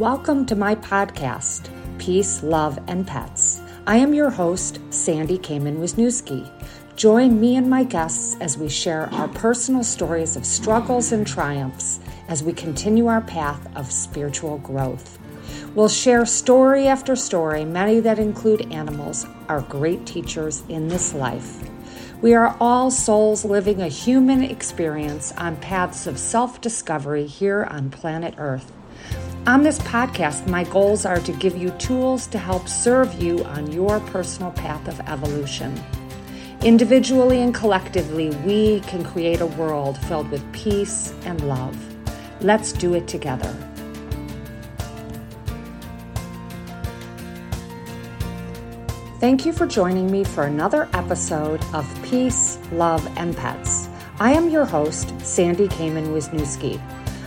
Welcome to my podcast, Peace, Love, and Pets. I am your host, Sandy Kamen Wisniewski. Join me and my guests as we share our personal stories of struggles and triumphs as we continue our path of spiritual growth. We'll share story after story, many that include animals, our great teachers in this life. We are all souls living a human experience on paths of self discovery here on planet Earth. On this podcast, my goals are to give you tools to help serve you on your personal path of evolution. Individually and collectively, we can create a world filled with peace and love. Let's do it together. Thank you for joining me for another episode of Peace, Love, and Pets. I am your host, Sandy Kamen Wisniewski.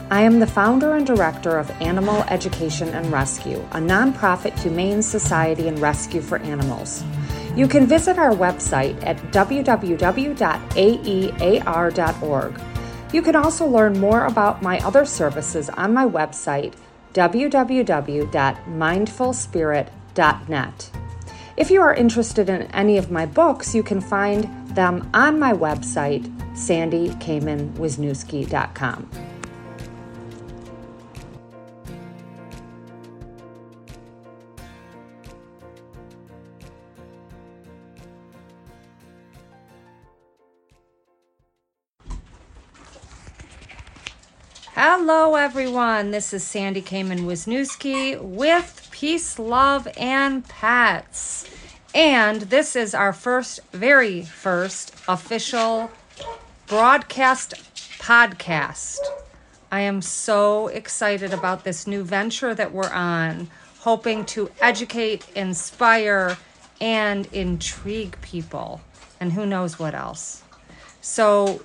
I am the founder and director of Animal Education and Rescue, a nonprofit humane society and rescue for animals. You can visit our website at www.aear.org. You can also learn more about my other services on my website, www.mindfulspirit.net. If you are interested in any of my books, you can find them on my website, sandykamenwisniewski.com. Hello, everyone. This is Sandy Kamen Wisniewski with Peace, Love, and Pets. And this is our first, very first official broadcast podcast. I am so excited about this new venture that we're on, hoping to educate, inspire, and intrigue people. And who knows what else. So,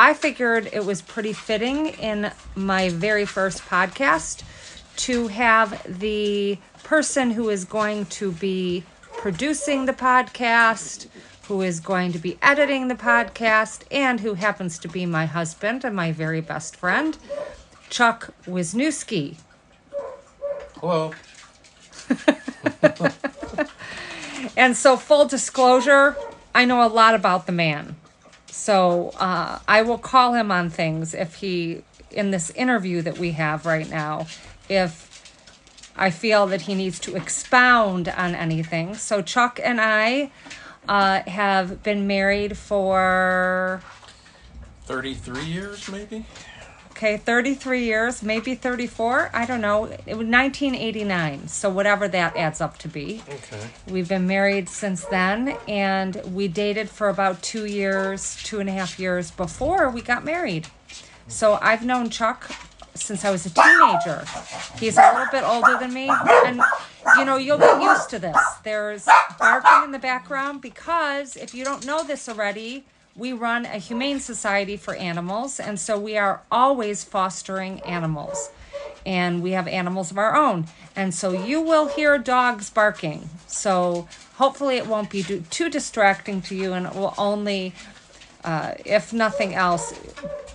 I figured it was pretty fitting in my very first podcast to have the person who is going to be producing the podcast, who is going to be editing the podcast, and who happens to be my husband and my very best friend, Chuck Wisniewski. Hello. and so, full disclosure, I know a lot about the man. So uh, I will call him on things if he, in this interview that we have right now, if I feel that he needs to expound on anything. So Chuck and I uh, have been married for 33 years, maybe? Okay, 33 years, maybe 34. I don't know. It was 1989, so whatever that adds up to be. Okay. We've been married since then, and we dated for about two years, two and a half years before we got married. So I've known Chuck since I was a teenager. He's a little bit older than me, and you know, you'll get used to this. There's barking in the background because if you don't know this already, we run a humane society for animals, and so we are always fostering animals. And we have animals of our own. And so you will hear dogs barking. So hopefully it won't be too distracting to you, and it will only, uh, if nothing else,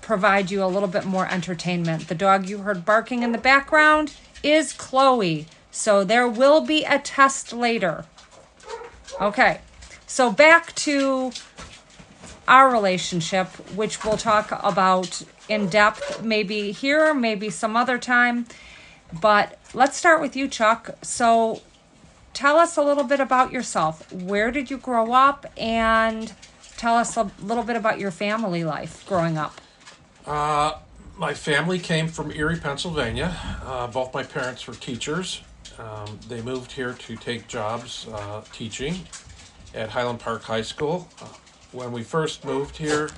provide you a little bit more entertainment. The dog you heard barking in the background is Chloe. So there will be a test later. Okay, so back to our relationship, which we'll talk about in depth maybe here, maybe some other time. But let's start with you, Chuck. So tell us a little bit about yourself. Where did you grow up? And tell us a little bit about your family life growing up. Uh, my family came from Erie, Pennsylvania. Uh, both my parents were teachers. Um, they moved here to take jobs uh, teaching at Highland Park High School. When we first moved here,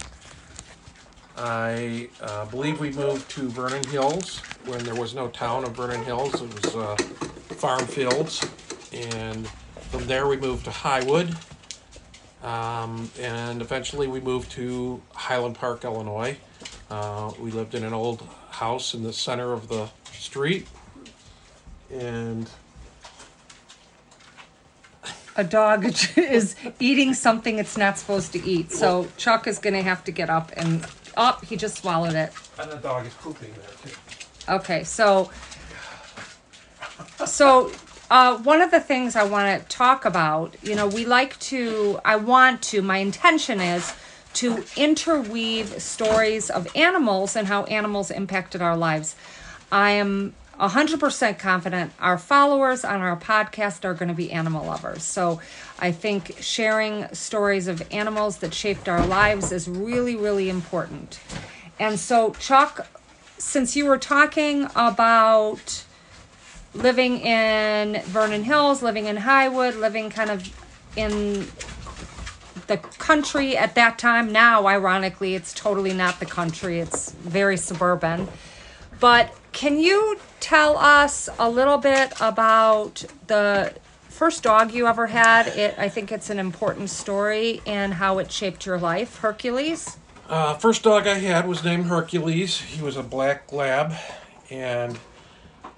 I uh, believe we moved to Vernon Hills when there was no town of Vernon Hills. It was uh, farm fields. And from there, we moved to Highwood. Um, and eventually, we moved to Highland Park, Illinois. Uh, we lived in an old house in the center of the street. And a dog is eating something it's not supposed to eat. So Chuck is going to have to get up and oh, he just swallowed it. And the dog is pooping there too. Okay, so So, uh, one of the things I want to talk about, you know, we like to, I want to, my intention is to interweave stories of animals and how animals impacted our lives. I am 100% confident our followers on our podcast are going to be animal lovers. So I think sharing stories of animals that shaped our lives is really, really important. And so, Chuck, since you were talking about living in Vernon Hills, living in Highwood, living kind of in the country at that time, now, ironically, it's totally not the country, it's very suburban. But can you tell us a little bit about the first dog you ever had? It, I think it's an important story and how it shaped your life, Hercules. Uh, first dog I had was named Hercules. He was a black lab, and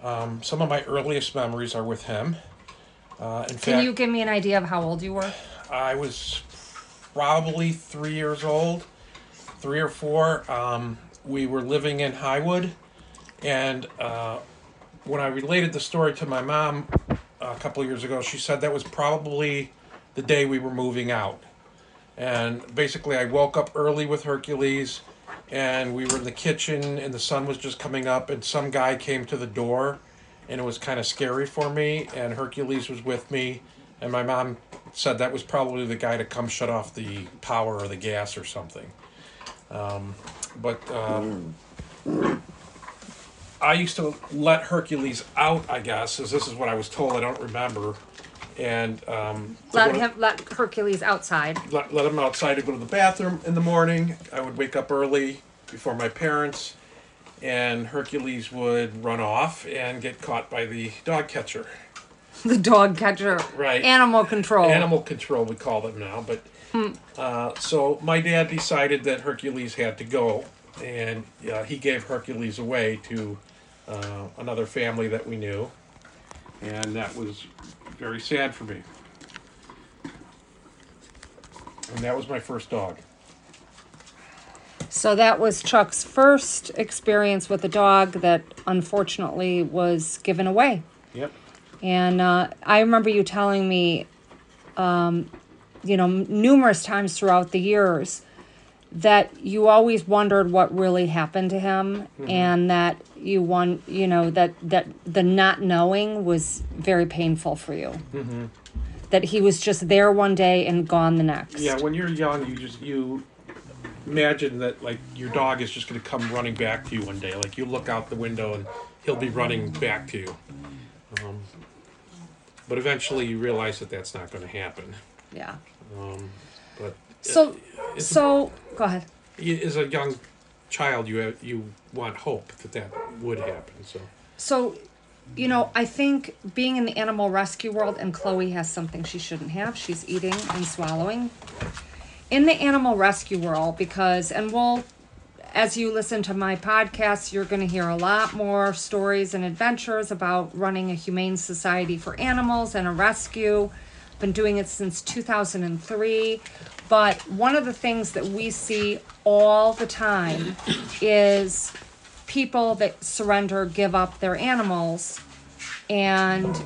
um, some of my earliest memories are with him. Uh, in Can fact, you give me an idea of how old you were? I was probably three years old, three or four. Um, we were living in Highwood, and uh, when I related the story to my mom a couple years ago, she said that was probably the day we were moving out. And basically, I woke up early with Hercules, and we were in the kitchen, and the sun was just coming up, and some guy came to the door, and it was kind of scary for me. And Hercules was with me, and my mom said that was probably the guy to come shut off the power or the gas or something. Um, but um, I used to let Hercules out, I guess, as this is what I was told. I don't remember. And um, Let him let Hercules outside. let, let him outside to go to the bathroom in the morning. I would wake up early before my parents, and Hercules would run off and get caught by the dog catcher. The dog catcher. Right. Animal control. Animal control, we call them now. But uh, so my dad decided that Hercules had to go, and uh, he gave Hercules away to uh, another family that we knew, and that was very sad for me. And that was my first dog. So that was Chuck's first experience with a dog that unfortunately was given away. Yep. And uh, I remember you telling me, um, you know, numerous times throughout the years that you always wondered what really happened to him, and that you want, you know, that that the not knowing was very painful for you. That he was just there one day and gone the next. Yeah, when you're young, you just you imagine that like your dog is just going to come running back to you one day. Like you look out the window and he'll be running back to you. Um, but eventually, you realize that that's not going to happen. yeah. Um, but So, it's- so go ahead. as a young child, you have, you want hope that that would happen. So So, you know, I think being in the animal rescue world, and Chloe has something she shouldn't have. She's eating and swallowing. In the animal rescue world, because, and we'll, as you listen to my podcast, you're going to hear a lot more stories and adventures about running a humane society for animals and a rescue. Been doing it since 2003. But one of the things that we see all the time is people that surrender give up their animals and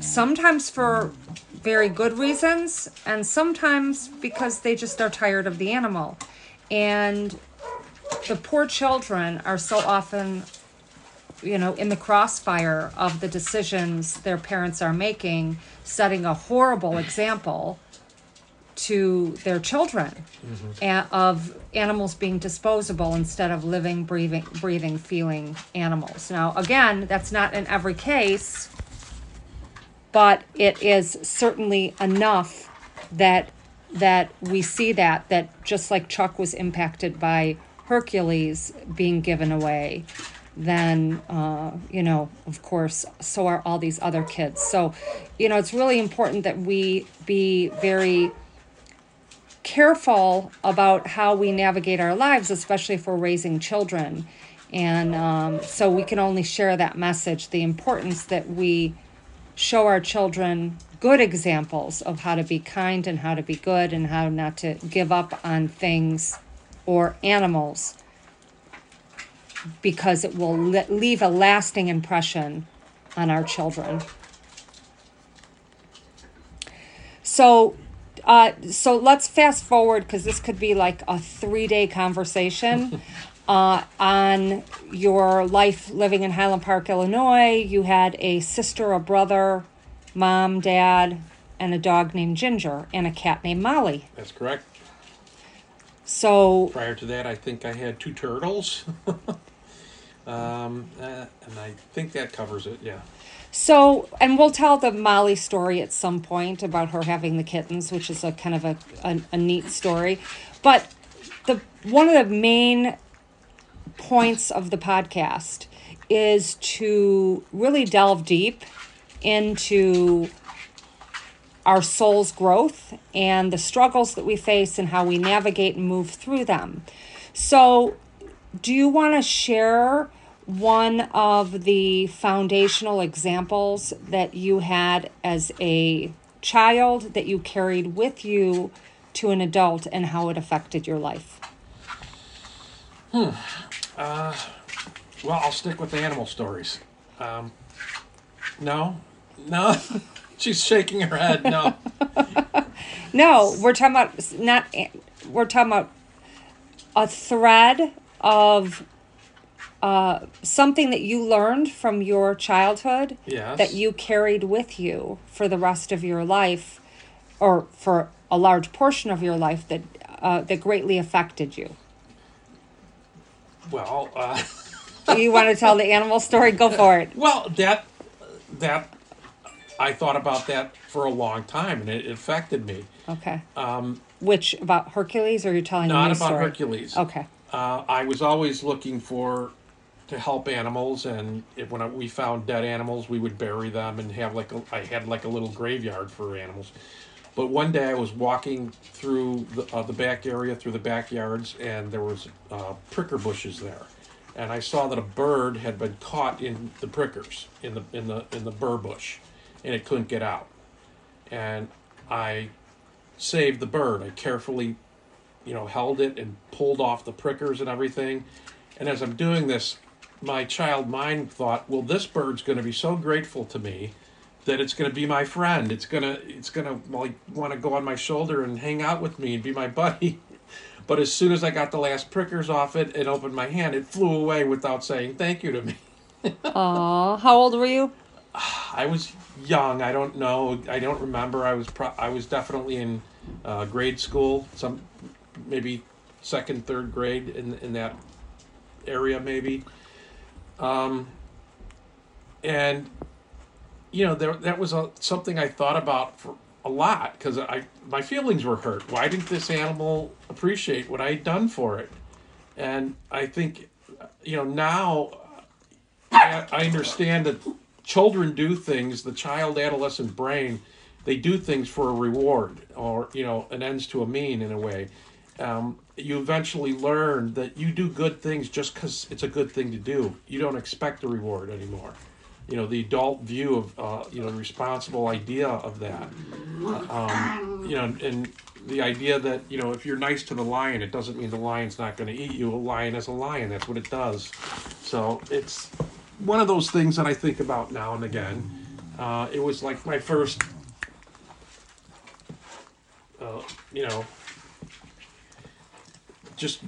sometimes for very good reasons and sometimes because they just are tired of the animal. And the poor children are so often you know in the crossfire of the decisions their parents are making setting a horrible example to their children a- of animals being disposable instead of living, breathing, breathing, feeling animals. Now, again, that's not in every case, but it is certainly enough that that we see that that just like Chuck was impacted by Hercules being given away, then uh, you know, of course, so are all these other kids. So, you know, it's really important that we be very careful about how we navigate our lives, especially if we're raising children. And um, so we can only share that message the importance that we show our children good examples of how to be kind and how to be good and how not to give up on things or animals because it will le- leave a lasting impression on our children. So, uh, so let's fast forward because this could be like a three day conversation uh, on your life living in Highland Park, Illinois. You had a sister, a brother, mom, dad, and a dog named Ginger, and a cat named Molly. That's correct. So, Prior to that, I think I had two turtles. um, uh, and I think that covers it, yeah. So, and we'll tell the Molly story at some point about her having the kittens, which is a kind of a, a, a neat story. But the one of the main points of the podcast is to really delve deep into our soul's growth and the struggles that we face and how we navigate and move through them. So, do you want to share one of the foundational examples that you had as a child that you carried with you to an adult and how it affected your life? Hmm. Uh, well, I'll stick with the animal stories. Um, no, no. She's shaking her head. No. No, we're talking about not. We're talking about a thread of uh, something that you learned from your childhood Yes. that you carried with you for the rest of your life, or for a large portion of your life that uh, that greatly affected you. Well, uh, you want to tell the animal story? Go for it. well, that that I thought about that for a long time, and it affected me. Okay. Um, Which about Hercules, or you're telling Not about story? Hercules. Okay. Uh, I was always looking for to help animals, and if, when I, we found dead animals, we would bury them and have like a, I had like a little graveyard for animals. But one day I was walking through the, uh, the back area, through the backyards, and there was uh, pricker bushes there, and I saw that a bird had been caught in the prickers in the in the in the burr bush, and it couldn't get out, and I saved the bird. I carefully you know, held it and pulled off the prickers and everything. And as I'm doing this, my child mind thought, well, this bird's going to be so grateful to me that it's going to be my friend. It's going to, it's going to like want to go on my shoulder and hang out with me and be my buddy. But as soon as I got the last prickers off it and opened my hand, it flew away without saying thank you to me. Aw, how old were you? I was young. I don't know. I don't remember. I was pro- I was definitely in uh, grade school. Some maybe second, third grade in in that area maybe. Um, and you know there that was a, something I thought about for a lot because I my feelings were hurt. Why didn't this animal appreciate what I had done for it? And I think you know now I, I understand that children do things the child adolescent brain they do things for a reward or you know an ends to a mean in a way um, you eventually learn that you do good things just because it's a good thing to do. You don't expect a reward anymore. You know the adult view of uh, you know the responsible idea of that. Um, you know and the idea that you know if you're nice to the lion it doesn't mean the lion's not going to eat you. A lion is a lion. That's what it does. So it's one of those things that I think about now and again. Uh, it was like my first, uh, you know, just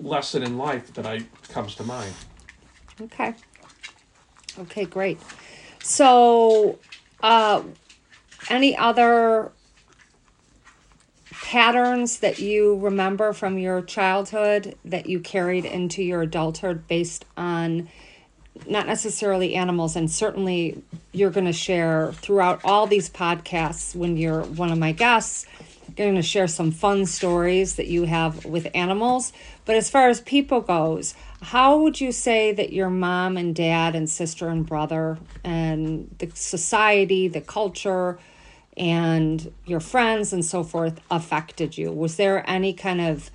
lesson in life that I comes to mind. Okay. Okay, great. So, uh, any other patterns that you remember from your childhood that you carried into your adulthood based on not necessarily animals and certainly you're going to share throughout all these podcasts when you're one of my guests going to share some fun stories that you have with animals but as far as people goes how would you say that your mom and dad and sister and brother and the society the culture and your friends and so forth affected you was there any kind of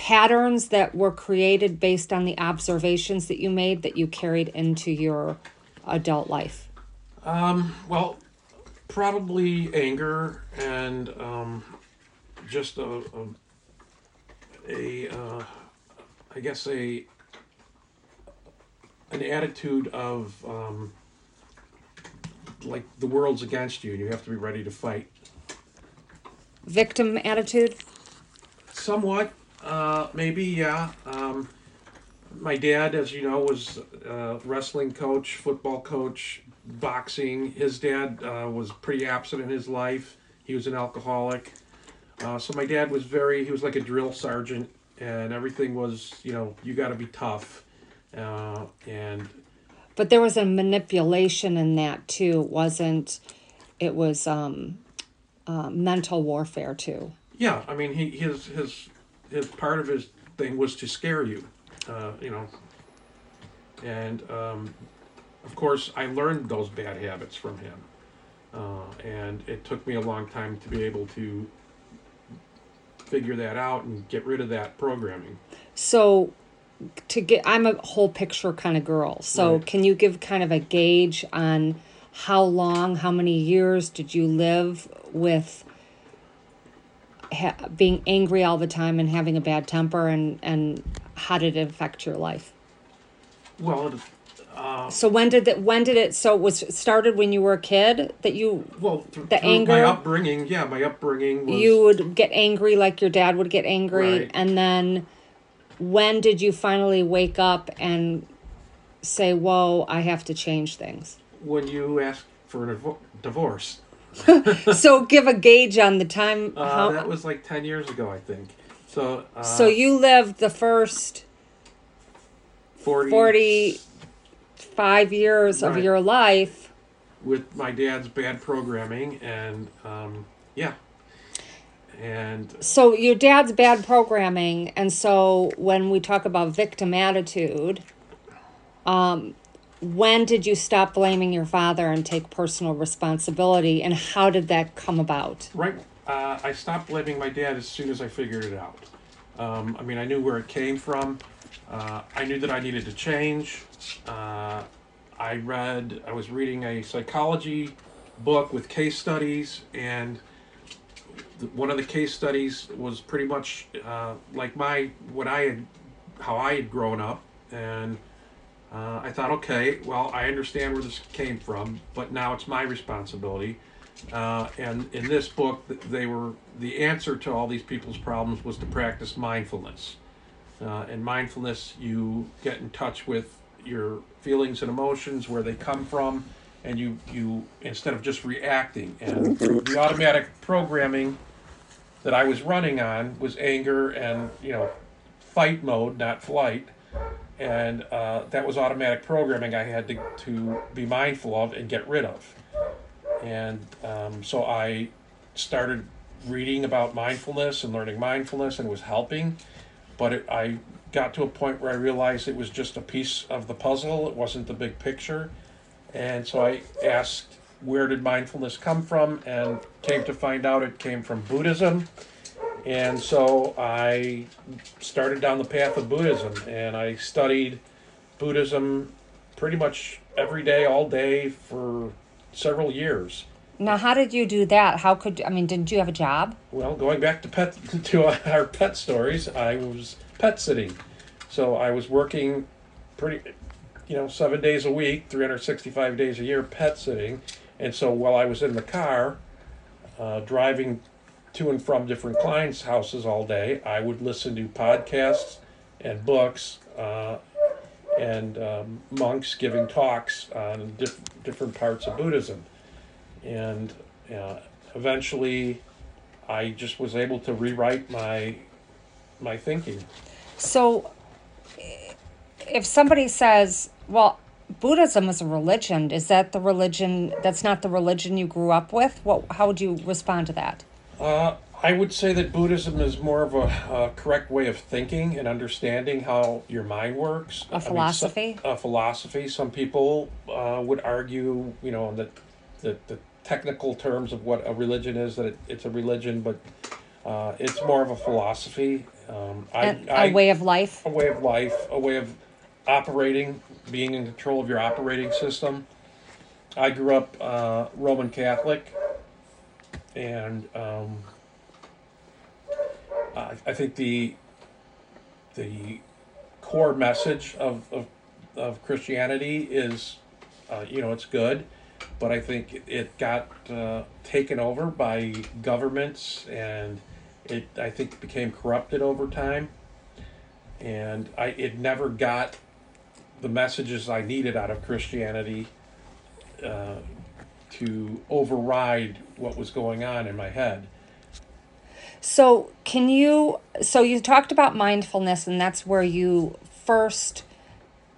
patterns that were created based on the observations that you made that you carried into your adult life? Um, well, probably anger and um, just a, a, a uh, I guess a an attitude of um, like the world's against you and you have to be ready to fight. Victim attitude? Somewhat, uh, maybe, yeah. Um, my dad, as you know, was a wrestling coach, football coach, boxing. His dad uh, was pretty absent in his life. He was an alcoholic. Uh, so my dad was very, he was like a drill sergeant, and everything was, you know, you got to be tough. Uh, and But there was a manipulation in that too. It wasn't it was um, uh, mental warfare too. yeah, I mean, he his his his part of his thing was to scare you, uh, you know. And um, of course, I learned those bad habits from him, uh, and it took me a long time to be able to figure that out and get rid of that programming. So to get I'm a whole picture kind of girl. So Right. can you give kind of a gauge on how long, how many years did you live with ha- being angry all the time and having a bad temper and and how did it affect your life? Well, uh, So when did that when did it so it was started when you were a kid that you well, th- The through anger? my upbringing, yeah, my upbringing was you would get angry like your dad would get angry Right. and then when did you finally wake up and say whoa i have to change things when you asked for a divo- divorce. so give a gauge on the time Uh, how that was like ten years ago, I think. So, uh, so you lived the first 40, 45 years of your life with my dad's bad programming, and um, yeah, and so your dad's bad programming and so when we talk about victim attitude um when did you stop blaming your father and take personal responsibility and how did that come about right, uh, I stopped blaming my dad as soon as I figured it out. Um, I mean, I knew where it came from. Uh, I knew that I needed to change. Uh, I read, I was reading a psychology book with case studies, and one of the case studies was pretty much uh, like my what I had, how I had grown up, and uh, I thought, okay, well, I understand where this came from, but now it's my responsibility. Uh, and in this book, they were the answer to all these people's problems was to practice mindfulness. Uh, and mindfulness, you get in touch with your feelings and emotions, where they come from, and you you instead of just reacting. And the automatic programming that I was running on was anger and you know fight mode, not flight. And uh, that was automatic programming I had to, to be mindful of and get rid of. And um, so I started reading about mindfulness and learning mindfulness, and was helping. But it, I got to a point where I realized it was just a piece of the puzzle, it wasn't the big picture. And so I asked, where did mindfulness come from? And came to find out it came from Buddhism. And so I started down the path of Buddhism and I studied Buddhism pretty much every day, all day for several years. Now how did you do that? How could i mean didn't you have a job? Well, going back to pet to our pet stories, I was pet sitting, so I was working pretty, you know, seven days a week, three hundred sixty-five days a year, pet sitting, and so while I was in the car, uh, driving to and from different clients' houses all day, I would listen to podcasts and books. Uh, and um, monks giving talks on diff- different parts of Buddhism, and uh, eventually, I just was able to rewrite my my thinking. so if somebody says well buddhism is a religion is that the religion that's not the religion you grew up with what how would you respond to that Uh, I would say that Buddhism is more of a, a correct way of thinking and understanding how your mind works. I A mean, so- philosophy? a philosophy. Some people uh, would argue, you know, that the, the technical terms of what a religion is, that it, it's a religion, but uh, it's more of a philosophy. Um, I, I, a way of life a way of life, a way of operating, being in control of your operating system. I grew up uh, Roman Catholic, and um, I, I think the the core message of, of of Christianity is, uh, you know, it's good, but I think it got uh, taken over by governments, and it I think became corrupted over time, and I it never got the messages I needed out of Christianity uh, to override what was going on in my head. So, can you? So, you talked about mindfulness, and that's where you first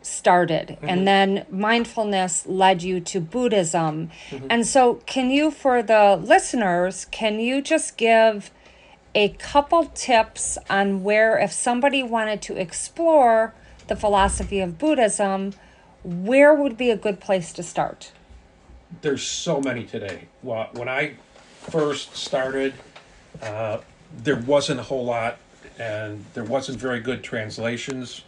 started. And then mindfulness led you to Buddhism. And so, can you, for the listeners, can you just give a couple tips on where, if somebody wanted to explore the philosophy of Buddhism, where would be a good place to start? there's so many today. Well, when I first started, uh, there wasn't a whole lot, and there wasn't very good translations.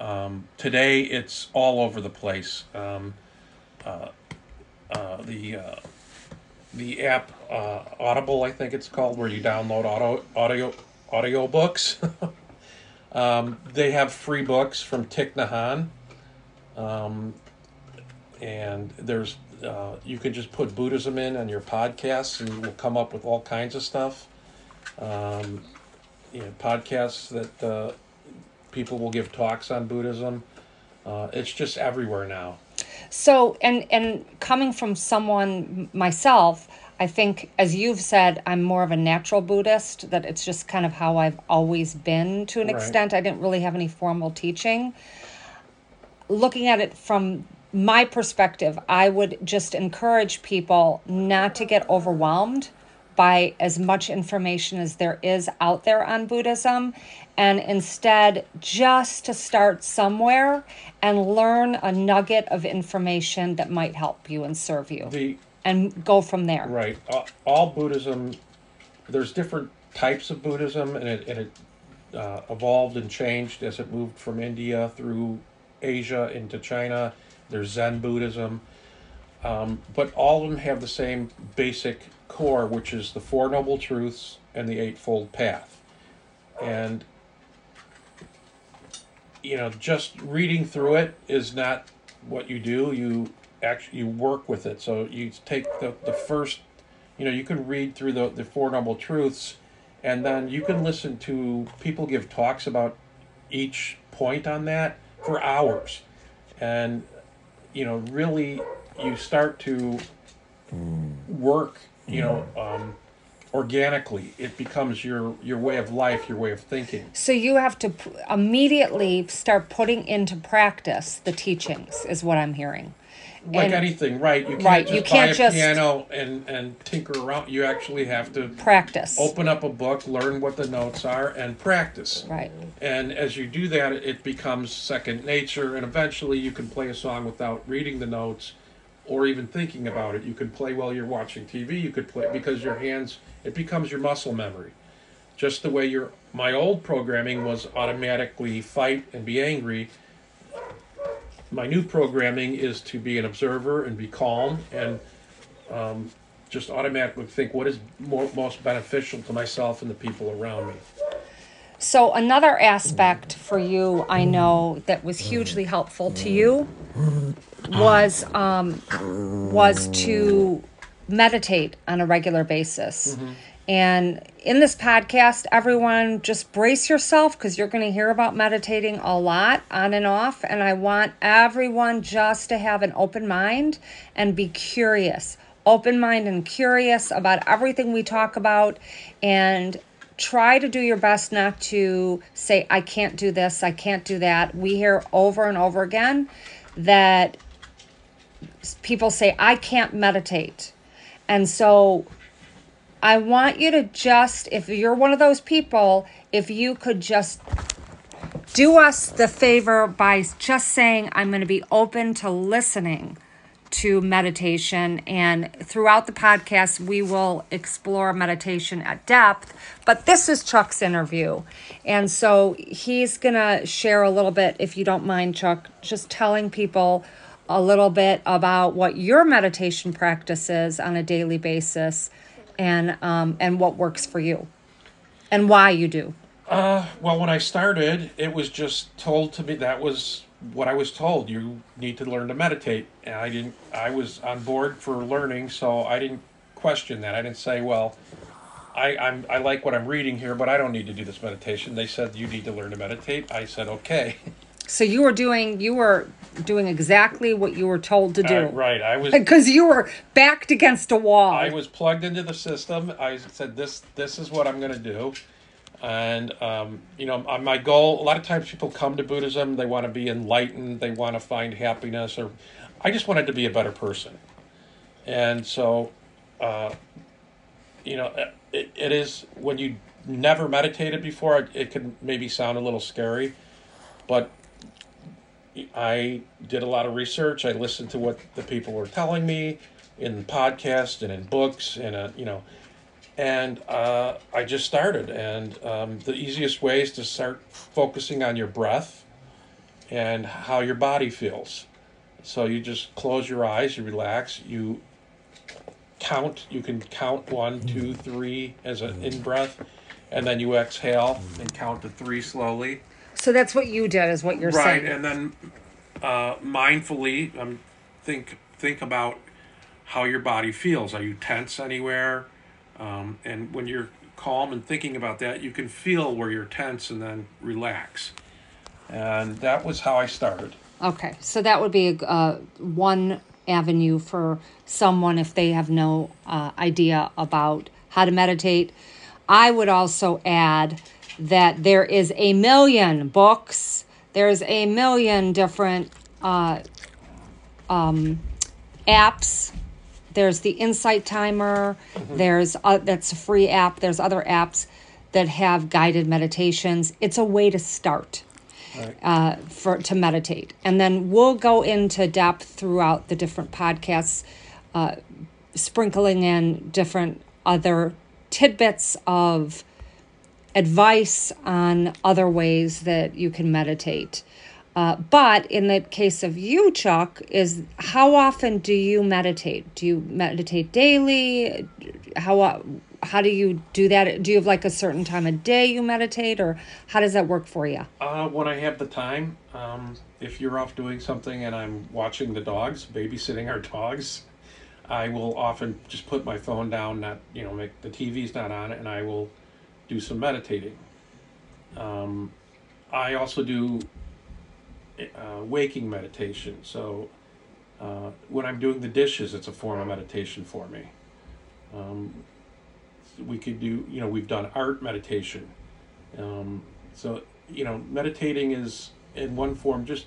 Um, today, it's all over the place. Um, uh, uh, the uh, the app uh, Audible, I think it's called, where you download auto audio audio books. um, they have free books from Thich Nhat Hanh and there's uh, you can just put Buddhism in on your podcasts, and you will come up with all kinds of stuff. Um, you know, podcasts that uh, people will give talks on Buddhism. Uh, it's just everywhere now. So, and and coming from someone myself, I think, as you've said, I'm more of a natural Buddhist. That it's just kind of how I've always been to an Right. extent. I didn't really have any formal teaching. Looking at it from my perspective, I would just encourage people not to get overwhelmed by as much information as there is out there on Buddhism and instead just to start somewhere and learn a nugget of information that might help you and serve you The and go from there. right, all, all Buddhism. There's different types of Buddhism, and it and it uh, evolved and changed as it moved from India through Asia into China. There's Zen Buddhism, um, but all of them have the same basic core, which is the Four Noble Truths and the Eightfold Path. And you know, just reading through it is not what you do. You actually you work with it. So you take the, the first, you know, you can read through the, the Four Noble Truths, and then you can listen to people give talks about each point on that for hours. And, you know, really you start to hmm. work, you know, um, organically. It becomes your, your way of life, your way of thinking. So you have to p- immediately start putting into practice the teachings, is what I'm hearing. like And- anything, right? You can't Right, just you can't buy a just- piano and and tinker around. You actually have to Practice. open up a book, learn what the notes are, and practice. Right. And as you do that, it becomes second nature, and eventually you can play a song without reading the notes or even thinking about it. You can play while you're watching TV. You could play because your hands. It becomes your muscle memory, just the way your my old programming was automatically fight and be angry my new programming is to be an observer and be calm and um, just automatically think what is more, most beneficial to myself and the people around me. So another aspect for you, I know that was hugely helpful to you, was um, was to meditate on a regular basis. And in this podcast, everyone just brace yourself because you're going to hear about meditating a lot on and off. And I want everyone just to have an open mind and be curious. Open mind and curious about everything we talk about and try to do your best not to say, I can't do this, I can't do that. We hear over and over again that people say, I can't meditate. And so I want you to just, if you're one of those people, if you could just do us the favor by just saying, I'm going to be open to listening to meditation. And throughout the podcast, we will explore meditation at depth. But this is Chuck's interview. And so he's going to share a little bit, if you don't mind, Chuck, just telling people a little bit about what your meditation practice is on a daily basis and um, and what works for you and why you do Uh, Well, when I started, it was just told to me that was what I was told. You need to learn to meditate, and I didn't. I was on board for learning, so I didn't question that. I didn't say, well. I, I'm, I like what I'm reading here, but I don't need to do this meditation. They said you need to learn to meditate. I said okay. So you were doing you were doing exactly what you were told to do. Uh, right. I was Because you were backed against a wall. I was plugged into the system. I said, "This, this is what I'm going to do," and um, you know, uh, my goal. A lot of times, people come to Buddhism. They want to be enlightened. They want to find happiness, or I just wanted to be a better person. And so, uh, you know, it, it is when you never meditated before. It, it can maybe sound a little scary, but I did a lot of research. I listened to what the people were telling me in podcasts and in books, and uh, you know, and uh, I just started. And um, the easiest way is to start focusing on your breath and how your body feels. So you just close your eyes, you relax, you count. You can count one, two, three as an in breath, and then you exhale and count to three slowly. so that's what you did, is what you're right saying. Right, and then uh, mindfully um, think think about how your body feels are you tense anywhere um, and when you're calm and thinking about that you can feel where you're tense and then relax and that was how i started Okay, so that would be a, uh, one avenue for someone if they have no uh, idea about how to meditate. I would also add that there is a million books, there's a million different uh, um, apps. There's the Insight Timer. There's uh, that's a free app. There's other apps that have guided meditations. It's a way to start uh, for to meditate, and then we'll go into depth throughout the different podcasts, uh, sprinkling in different other tidbits of advice on other ways that you can meditate. Uh, but in the case of you, Chuck, is how often do you meditate? Do you meditate daily? How uh, how do you do that? Do you have like a certain time of day you meditate, or how does that work for you? uh, when i have the time um, if you're off doing something and i'm watching the dogs babysitting our dogs i will often just put my phone down not you know make the tv's not on and i will do some meditating um, i also do uh, waking meditation. So uh, when i'm doing the dishes it's a form of meditation for me. Um, we could do you know we've done art meditation. Um, so you know meditating is in one form just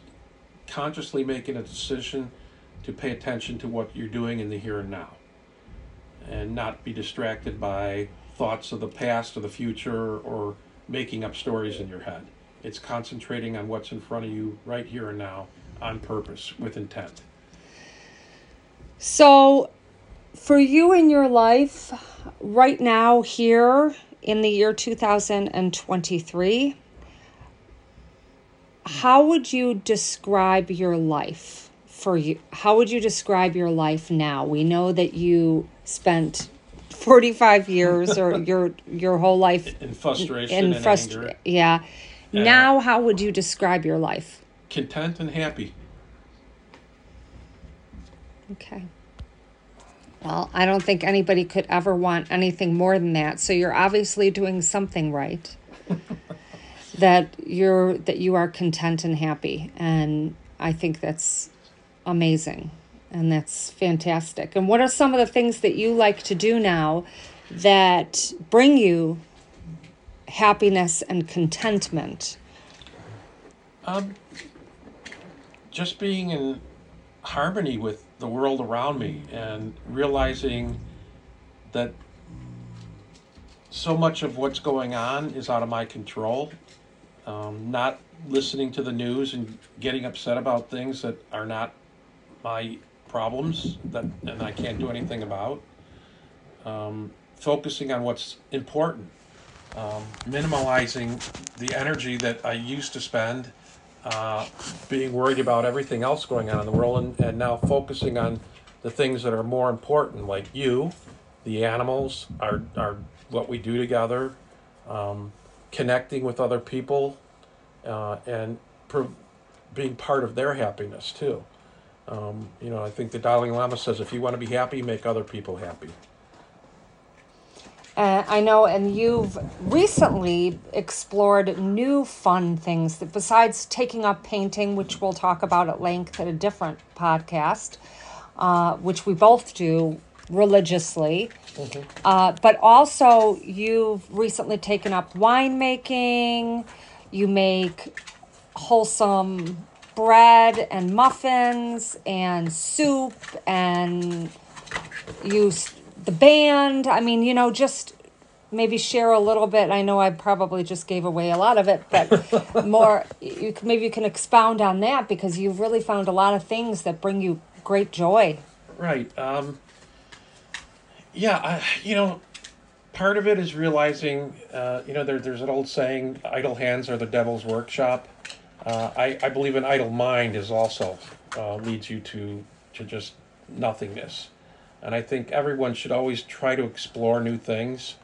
consciously making a decision to pay attention to what you're doing in the here and now. And not be distracted by thoughts of the past or the future or making up stories in your head it's concentrating on what's in front of you right here and now on purpose with intent So, for you in your life, right now, here in the year 2023, how would you describe your life for you? How would you describe your life now? We know that you spent 45 years or your your whole life in frustration in anger Yeah. Yeah. Now, how would you describe your life? content and happy Okay. Well, I don't think anybody could ever want anything more than that. So you're obviously doing something right. that you're that you are content and happy and I think that's amazing and that's fantastic. And what are some of the things that you like to do now that bring you happiness and contentment? Um, just being in harmony with the world around me and realizing that so much of what's going on is out of my control. Um, not listening to the news and getting upset about things that are not my problems that and I can't do anything about. Um, focusing on what's important. Um, minimalizing the energy that I used to spend uh, being worried about everything else going on in the world and, and now focusing on the things that are more important, like you, the animals, our, our what we do together, um, connecting with other people, uh, and being part of their happiness too. Um, you know, I think the Dalai Lama says if you want to be happy, make other people happy. Uh, I know, and you've recently explored new fun things that besides taking up painting, which we'll talk about at length at a different podcast, uh, which we both do religiously. Uh, but also, you've recently taken up winemaking. You make wholesome bread and muffins and soup and use the band. I mean, you know, just maybe share a little bit. I know I probably just gave away a lot of it, but more, you maybe you can expound on that because you've really found a lot of things that bring you great joy. Right. Um, yeah, I, you know, part of it is realizing, uh, you know, there, there's an old saying, idle hands are the devil's workshop. Uh, I, I believe an idle mind is also uh, leads you to, to just nothingness. And I think everyone should always try to explore new things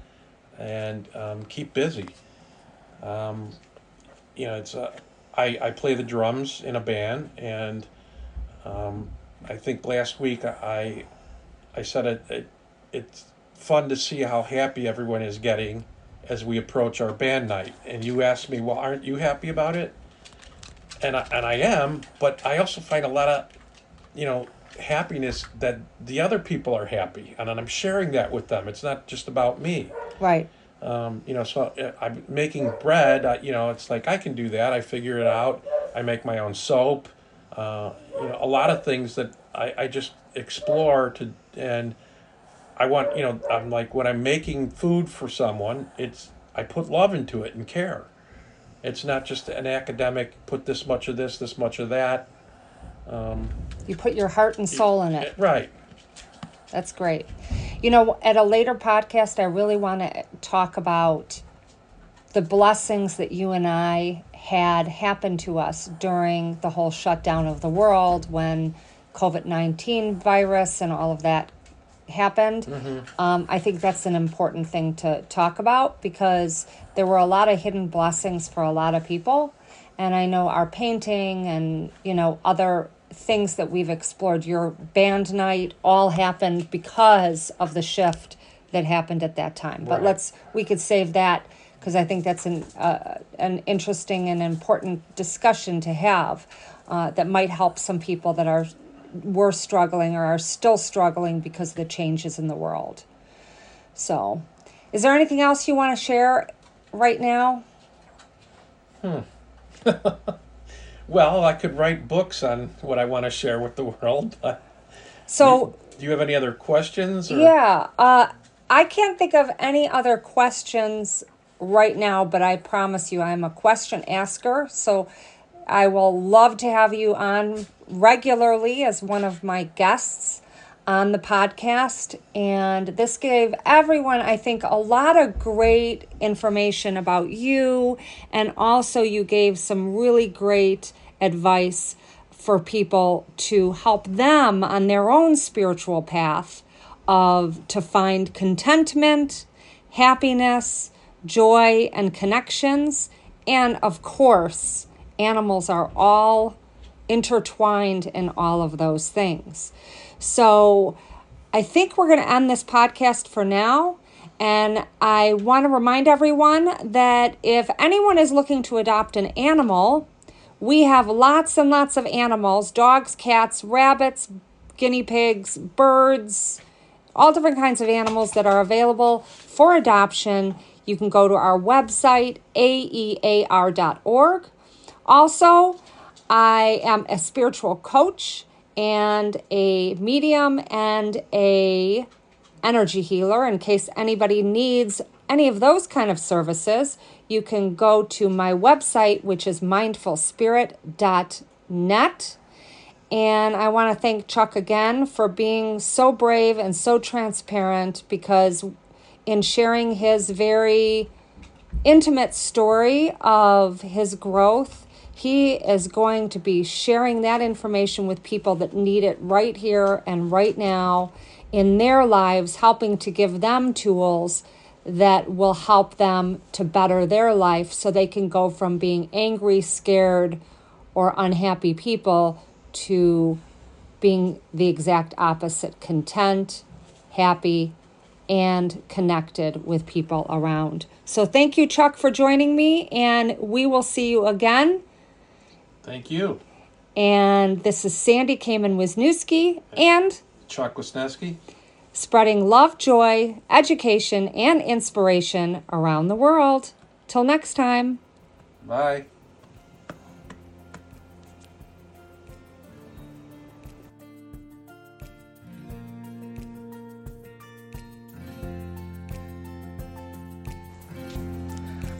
and um, keep busy. Um, you know, it's uh, I, I play the drums in a band, and um, I think last week I I said it, it it's fun to see how happy everyone is getting as we approach our band night. And you asked me, well, aren't you happy about it? And I, and I am, but I also find a lot of, you know, happiness that the other people are happy, and I'm sharing that with them. It's not just about me. Right. Um, you know, so uh, I'm making bread. I, you know, it's like I can do that. I figure it out. I make my own soap. Uh, you know, a lot of things that I, I just explore to, and I want. You know, I'm like when I'm making food for someone, it's I put love into it and care. It's not just an academic. Put this much of this, this much of that. Um, You put your heart and soul in it. right. That's great. You know, at a later podcast, I really want to talk about the blessings that you and I had happen to us during the whole shutdown of the world when COVID 19 virus and all of that happened. Um, I think that's an important thing to talk about because there were a lot of hidden blessings for a lot of people. And I know our painting and, you know, other things that we've explored, your band night, all happened because of the shift that happened at that time. But let's, we could save that because I think that's an, uh, an interesting and important discussion to have uh, that might help some people that are were struggling or are still struggling because of the changes in the world. So, is there anything else you want to share right now? Well, I could write books on what I want to share with the world. So, do you have any other questions? Or? yeah, uh, I can't think of any other questions right now, but I promise you I'm a question asker. So, I will love to have you on regularly as one of my guests on the podcast. And this gave everyone, I think, a lot of great information about you. And also, you gave some really great advice for people to help them on their own spiritual path of to find contentment, happiness, joy, and connections. And of course, animals are all intertwined in all of those things. So I think we're going to end this podcast for now. And I want to remind everyone that if anyone is looking to adopt an animal, we have lots and lots of animals dogs, cats, rabbits, guinea pigs, birds, all different kinds of animals that are available for adoption. You can go to our website, aear.org. Also, I am a spiritual coach and a medium and a energy healer in case anybody needs any of those kind of services you can go to my website which is mindfulspirit.net and I want to thank Chuck again for being so brave and so transparent because in sharing his very intimate story of his growth, he is going to be sharing that information with people that need it right here and right now in their lives, helping to give them tools that will help them to better their life so they can go from being angry, scared, or unhappy people to being the exact opposite content, happy, and connected with people around. So, thank you, Chuck, for joining me, and we will see you again. Thank you. And this is Sandy Kamen Wisniewski and Chuck Wisniewski. spreading love, joy, education, and inspiration around the world. Till next time. Bye.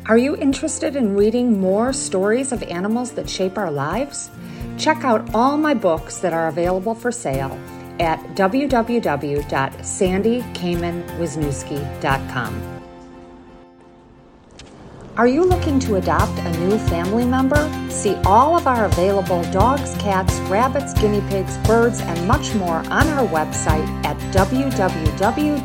Are you interested in reading more stories of animals that shape our lives? Check out all my books that are available for sale at www.sandykamenwisniewski.com. Are you looking to adopt a new family member? See all of our available dogs, cats, rabbits, guinea pigs, birds, and much more on our website at www.aear.org.